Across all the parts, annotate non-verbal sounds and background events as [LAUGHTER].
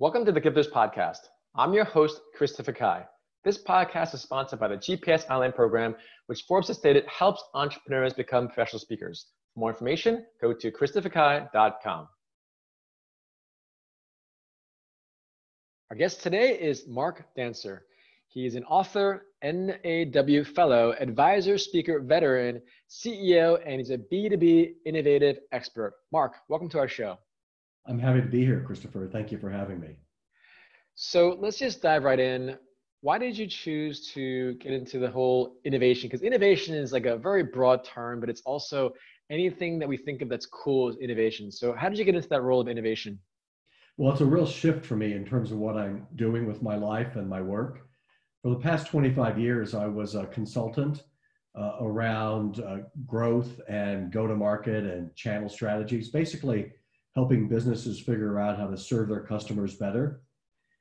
Welcome to the Gifters Podcast. I'm your host, Christopher Kai. This podcast is sponsored by the GPS Online program, which Forbes has stated helps entrepreneurs become professional speakers. For more information, go to christopherkai.com. Our guest today is Mark Dancer. He is an author, NAW fellow, advisor, speaker, veteran, CEO, and he's a B2B innovative expert. Mark, welcome to our show. I'm happy to be here, Christopher. Thank you for having me. So let's just dive right in. Why did you choose to get into the whole innovation? Because innovation is like a very broad term, but it's also anything that we think of that's cool is innovation. So how did you get into that role of innovation? Well, it's a real shift for me in terms of what I'm doing with my life and my work. For the past 25 years, I was a consultant uh, around uh, growth and go to market and channel strategies, basically helping businesses figure out how to serve their customers better.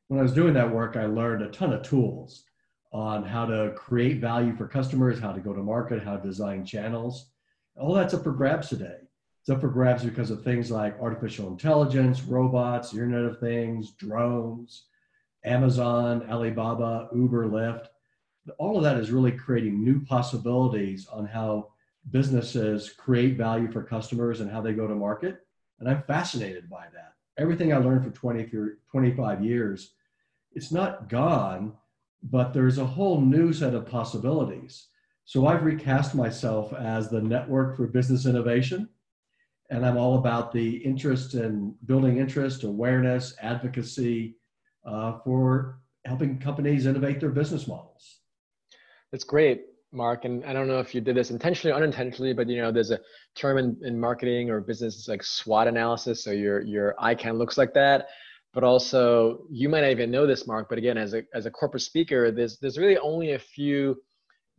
When I was doing that work, I learned a ton of tools on how to create value for customers, how to go to market, how to design channels. All that's up for grabs today. It's up for grabs because of things like artificial intelligence, robots, Internet of Things, drones, Amazon, Alibaba, Uber, Lyft. All of that is really creating new possibilities on how businesses create value for customers and how they go to market. And I'm fascinated by that. Everything I learned for 20, 25 years, it's not gone, but there's a whole new set of possibilities. So I've recast myself as the network for business innovation. And I'm all about the interest in building interest, awareness, advocacy uh, for helping companies innovate their business models. That's great. Mark, and I don't know if you did this intentionally or unintentionally, but you know, there's a term in, in marketing or business it's like SWOT analysis. So your your icon looks like that. But also you might not even know this, Mark, but again, as a as a corporate speaker, there's there's really only a few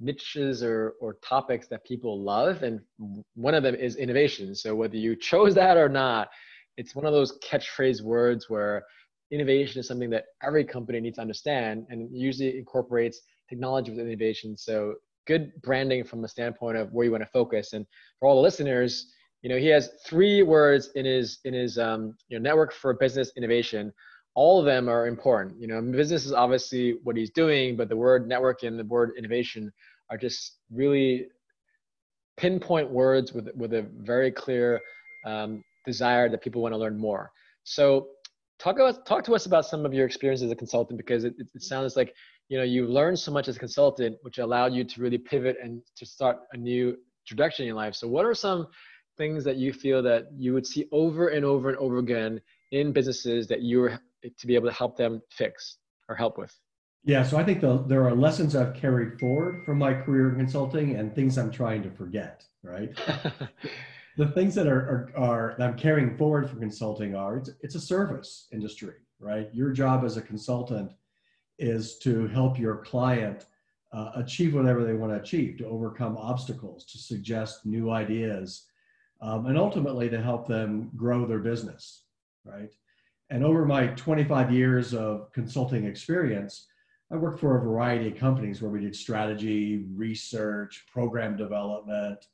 niches or or topics that people love. And one of them is innovation. So whether you chose that or not, it's one of those catchphrase words where innovation is something that every company needs to understand and usually incorporates technology with innovation. So good branding from the standpoint of where you want to focus. And for all the listeners, you know, he has three words in his in his um, you know network for business innovation. All of them are important. You know, business is obviously what he's doing, but the word network and the word innovation are just really pinpoint words with with a very clear um, desire that people want to learn more. So talk about talk to us about some of your experience as a consultant because it, it sounds like you know you learned so much as a consultant which allowed you to really pivot and to start a new trajectory in your life. So what are some things that you feel that you would see over and over and over again in businesses that you were to be able to help them fix or help with? Yeah so i think the, there are lessons i've carried forward from my career in consulting and things i'm trying to forget right [LAUGHS] the things that are, are, are that i'm carrying forward from consulting are it's, it's a service industry right your job as a consultant is to help your client uh, achieve whatever they want to achieve, to overcome obstacles, to suggest new ideas, um, and ultimately to help them grow their business, right? And over my 25 years of consulting experience, I worked for a variety of companies where we did strategy, research, program development,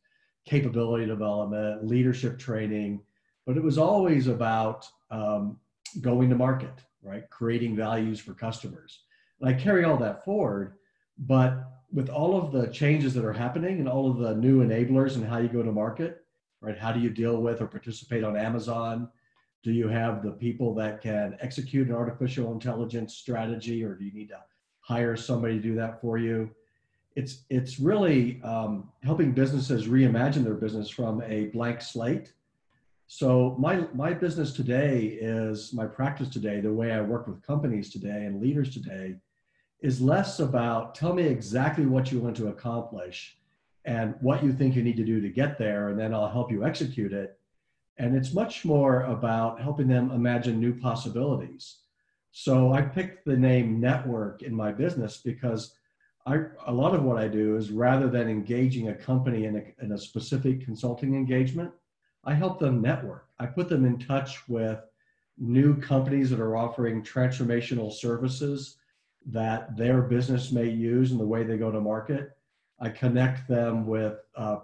capability development, leadership training, but it was always about um, going to market, right? Creating values for customers. And I carry all that forward. But with all of the changes that are happening and all of the new enablers and how you go to market, right? How do you deal with or participate on Amazon? Do you have the people that can execute an artificial intelligence strategy, or do you need to hire somebody to do that for you? It's it's really um, helping businesses reimagine their business from a blank slate. So my my business today is my practice today. The way I work with companies today and leaders today is less about tell me exactly what you want to accomplish and what you think you need to do to get there, and then I'll help you execute it. And it's much more about helping them imagine new possibilities. So I picked the name network in my business because I, a lot of what I do is rather than engaging a company in a, in a specific consulting engagement, I help them network. I put them in touch with new companies that are offering transformational services that their business may use in the way they go to market. I connect them with uh,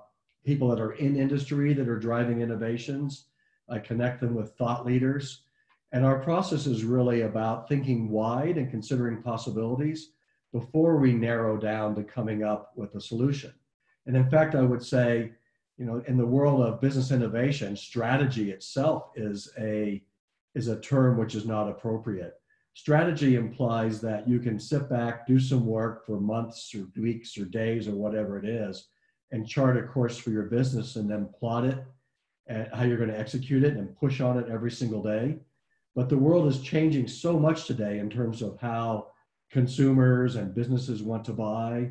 people that are in industry that are driving innovations. I connect them with thought leaders. And our process is really about thinking wide and considering possibilities before we narrow down to coming up with a solution. And in fact, I would say, you know, in the world of business innovation, strategy itself is a is a term which is not appropriate. Strategy implies that you can sit back, do some work for months or weeks or days or whatever it is, and chart a course for your business and then plot it and how you're going to execute it and push on it every single day. But the world is changing so much today in terms of how consumers and businesses want to buy,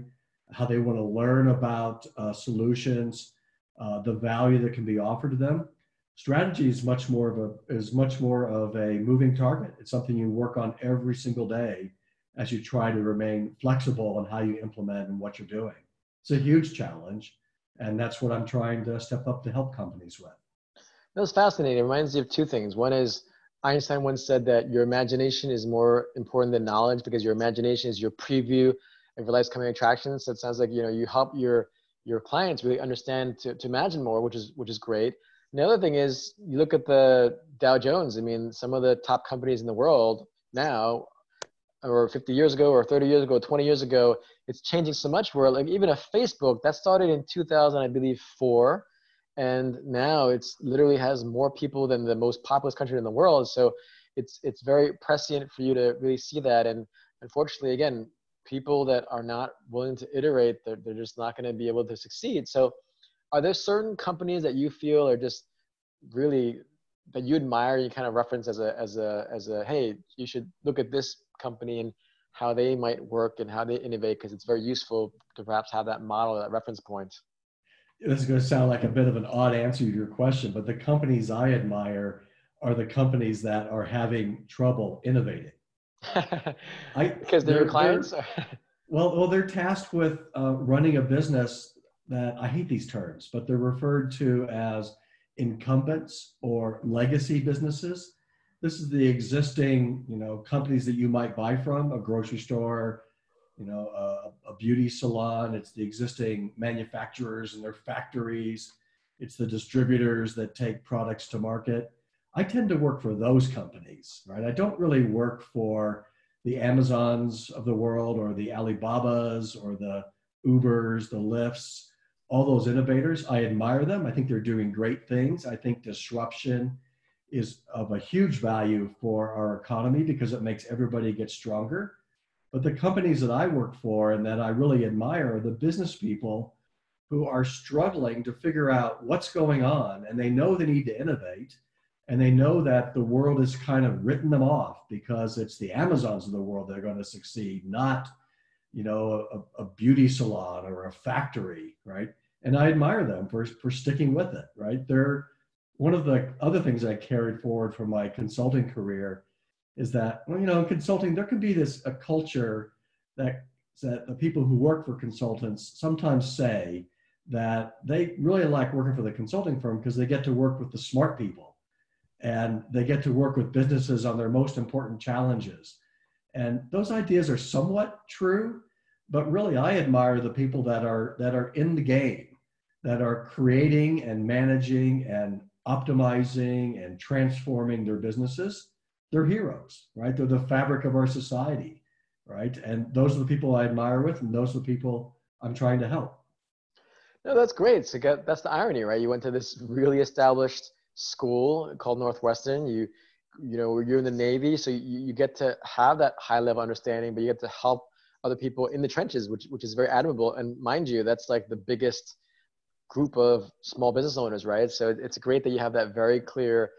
how they want to learn about uh, solutions, uh, the value that can be offered to them. Strategy is much more of a is much more of a moving target. It's something you work on every single day as you try to remain flexible on how you implement and what you're doing. It's a huge challenge, and that's what I'm trying to step up to help companies with. That was fascinating. It reminds me of two things. One is Einstein once said that your imagination is more important than knowledge because your imagination is your preview of your life's coming attractions. So it sounds like you know you help your your clients really understand to, to imagine more, which is which is great. And the other thing is you look at the Dow Jones. I mean, some of the top companies in the world now, or 50 years ago, or 30 years ago, 20 years ago, it's changing so much. Where like even a Facebook that started in 2000, I believe, four and now it's literally has more people than the most populous country in the world. So it's it's very prescient for you to really see that. And unfortunately again people that are not willing to iterate they're, they're just not going to be able to succeed. So are there certain companies that you feel are just really that you admire you kind of reference as a as a as a hey you should look at this company and how they might work and how they innovate because it's very useful to perhaps have that model that reference point this is going to sound like a bit of an odd answer to your question, but the companies I admire are the companies that are having trouble innovating. [LAUGHS] I, because they're, they're clients? They're, [LAUGHS] well, well, they're tasked with uh, running a business that I hate these terms, but they're referred to as incumbents or legacy businesses. This is the existing, you know, companies that you might buy from, a grocery store, you know, a, a, beauty salon. It's the existing manufacturers and their factories. It's the distributors that take products to market. I tend to work for those companies, right? I don't really work for the Amazons of the world or the Alibabas or the Ubers, the Lyfts, all those innovators. I admire them. I think they're doing great things. I think disruption is of a huge value for our economy because it makes everybody get stronger. But the companies that I work for and that I really admire are the business people who are struggling to figure out what's going on and they know they need to innovate and they know that the world has kind of written them off because it's the Amazons of the world that are going to succeed, not you know a, a beauty salon or a factory, right? And I admire them for for sticking with it, right? They're one of the other things I carried forward from my consulting career is that well, you know in consulting there can be this a culture that that the people who work for consultants sometimes say that they really like working for the consulting firm because they get to work with the smart people and they get to work with businesses on their most important challenges. And those ideas are somewhat true but really i admire the people that are that are in the game that are creating and managing and optimizing and transforming their businesses they're heroes, right? They're the fabric of our society, right? And those are the people I admire with, and those are the people I'm trying to help. No, that's great. So that's the irony, right? You went to this really established school called Northwestern. You, you know, you're in the Navy, so you, you get to have that high level understanding, but you get to help other people in the trenches, which which is very admirable. And mind you, that's like the biggest group of small business owners, right? So it's great that you have that very clear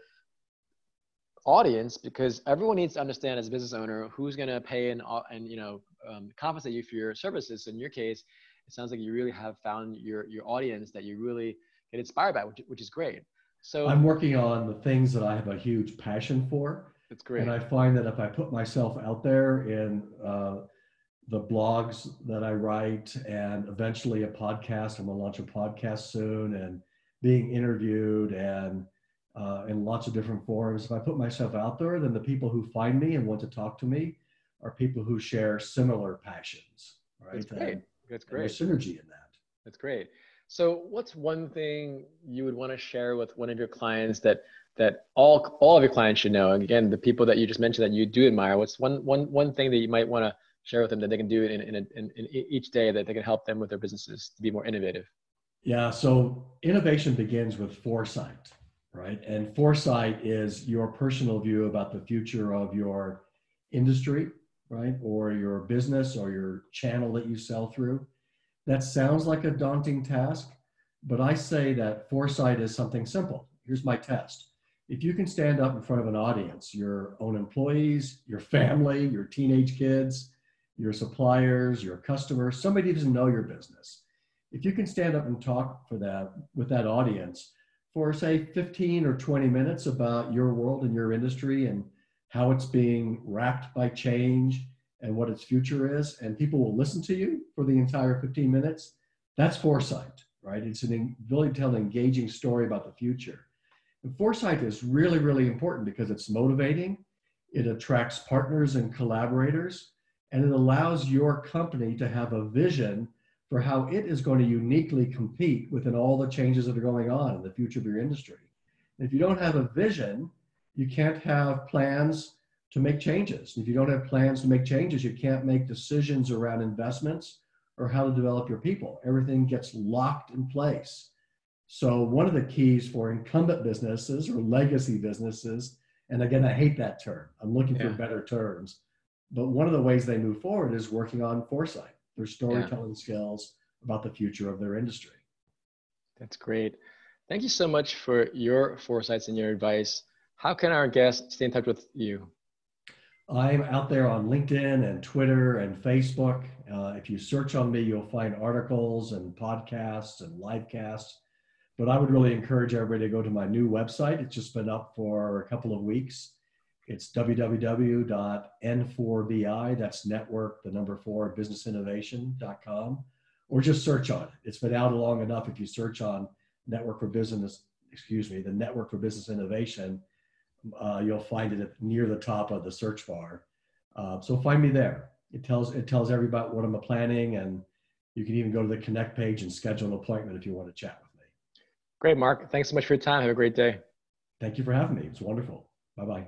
audience because everyone needs to understand as a business owner who's going to pay and, uh, and you know um, compensate you for your services. So In your case, it sounds like you really have found your your audience that you really get inspired by, which, which is great. So I'm working on the things that I have a huge passion for. That's great. And I find that if I put myself out there in uh, the blogs that I write and eventually a podcast, I'm gonna launch a podcast soon and being interviewed and uh, in lots of different forums. If I put myself out there, then the people who find me and want to talk to me are people who share similar passions. Right? That's great. And, That's great. there's synergy in that. That's great. So, what's one thing you would want to share with one of your clients that that all all of your clients should know? And again, the people that you just mentioned that you do admire. What's one one one thing that you might want to share with them that they can do in, in, in, in each day that they can help them with their businesses to be more innovative? Yeah. So innovation begins with foresight, right? And foresight is your personal view about the future of your industry, right? Or your business or your channel that you sell through. That sounds like a daunting task, but I say that foresight is something simple. Here's my test. If you can stand up in front of an audience, your own employees, your family, your teenage kids, your suppliers, your customers, somebody who doesn't know your business. If you can stand up and talk for that with that audience for say 15 or 20 minutes about your world and your industry and how it's being wrapped by change and what its future is, and people will listen to you for the entire 15 minutes, that's foresight, right? It's an to tell an engaging story about the future. And foresight is really, really important because it's motivating, it attracts partners and collaborators, and it allows your company to have a vision for how it is going to uniquely compete within all the changes that are going on in the future of your industry. And if you don't have a vision, you can't have plans to make changes. If you don't have plans to make changes, you can't make decisions around investments or how to develop your people. Everything gets locked in place. So, one of the keys for incumbent businesses or legacy businesses, and again, I hate that term, I'm looking yeah. for better terms, but one of the ways they move forward is working on foresight, their storytelling yeah. skills about the future of their industry. That's great. Thank you so much for your foresights and your advice. How can our guests stay in touch with you? I'm out there on LinkedIn and Twitter and Facebook. Uh, if you search on me, you'll find articles and podcasts and live casts. But I would really encourage everybody to go to my new website. It's just been up for a couple of weeks. It's www.n4bi, that's network, the number four, businessinnovation.com, or just search on it. It's been out long enough. If you search on Network for Business, excuse me, the Network for Business Innovation, uh, you'll find it near the top of the search bar. Uh, so find me there. It tells it tells everybody what I'm planning, and you can even go to the connect page and schedule an appointment if you want to chat with me. Great, Mark. Thanks so much for your time. Have a great day. Thank you for having me. It's wonderful. Bye bye.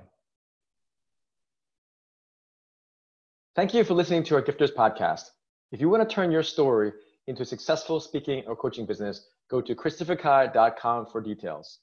Thank you for listening to our Gifters podcast. If you want to turn your story into a successful speaking or coaching business, go to christopherkai.com for details.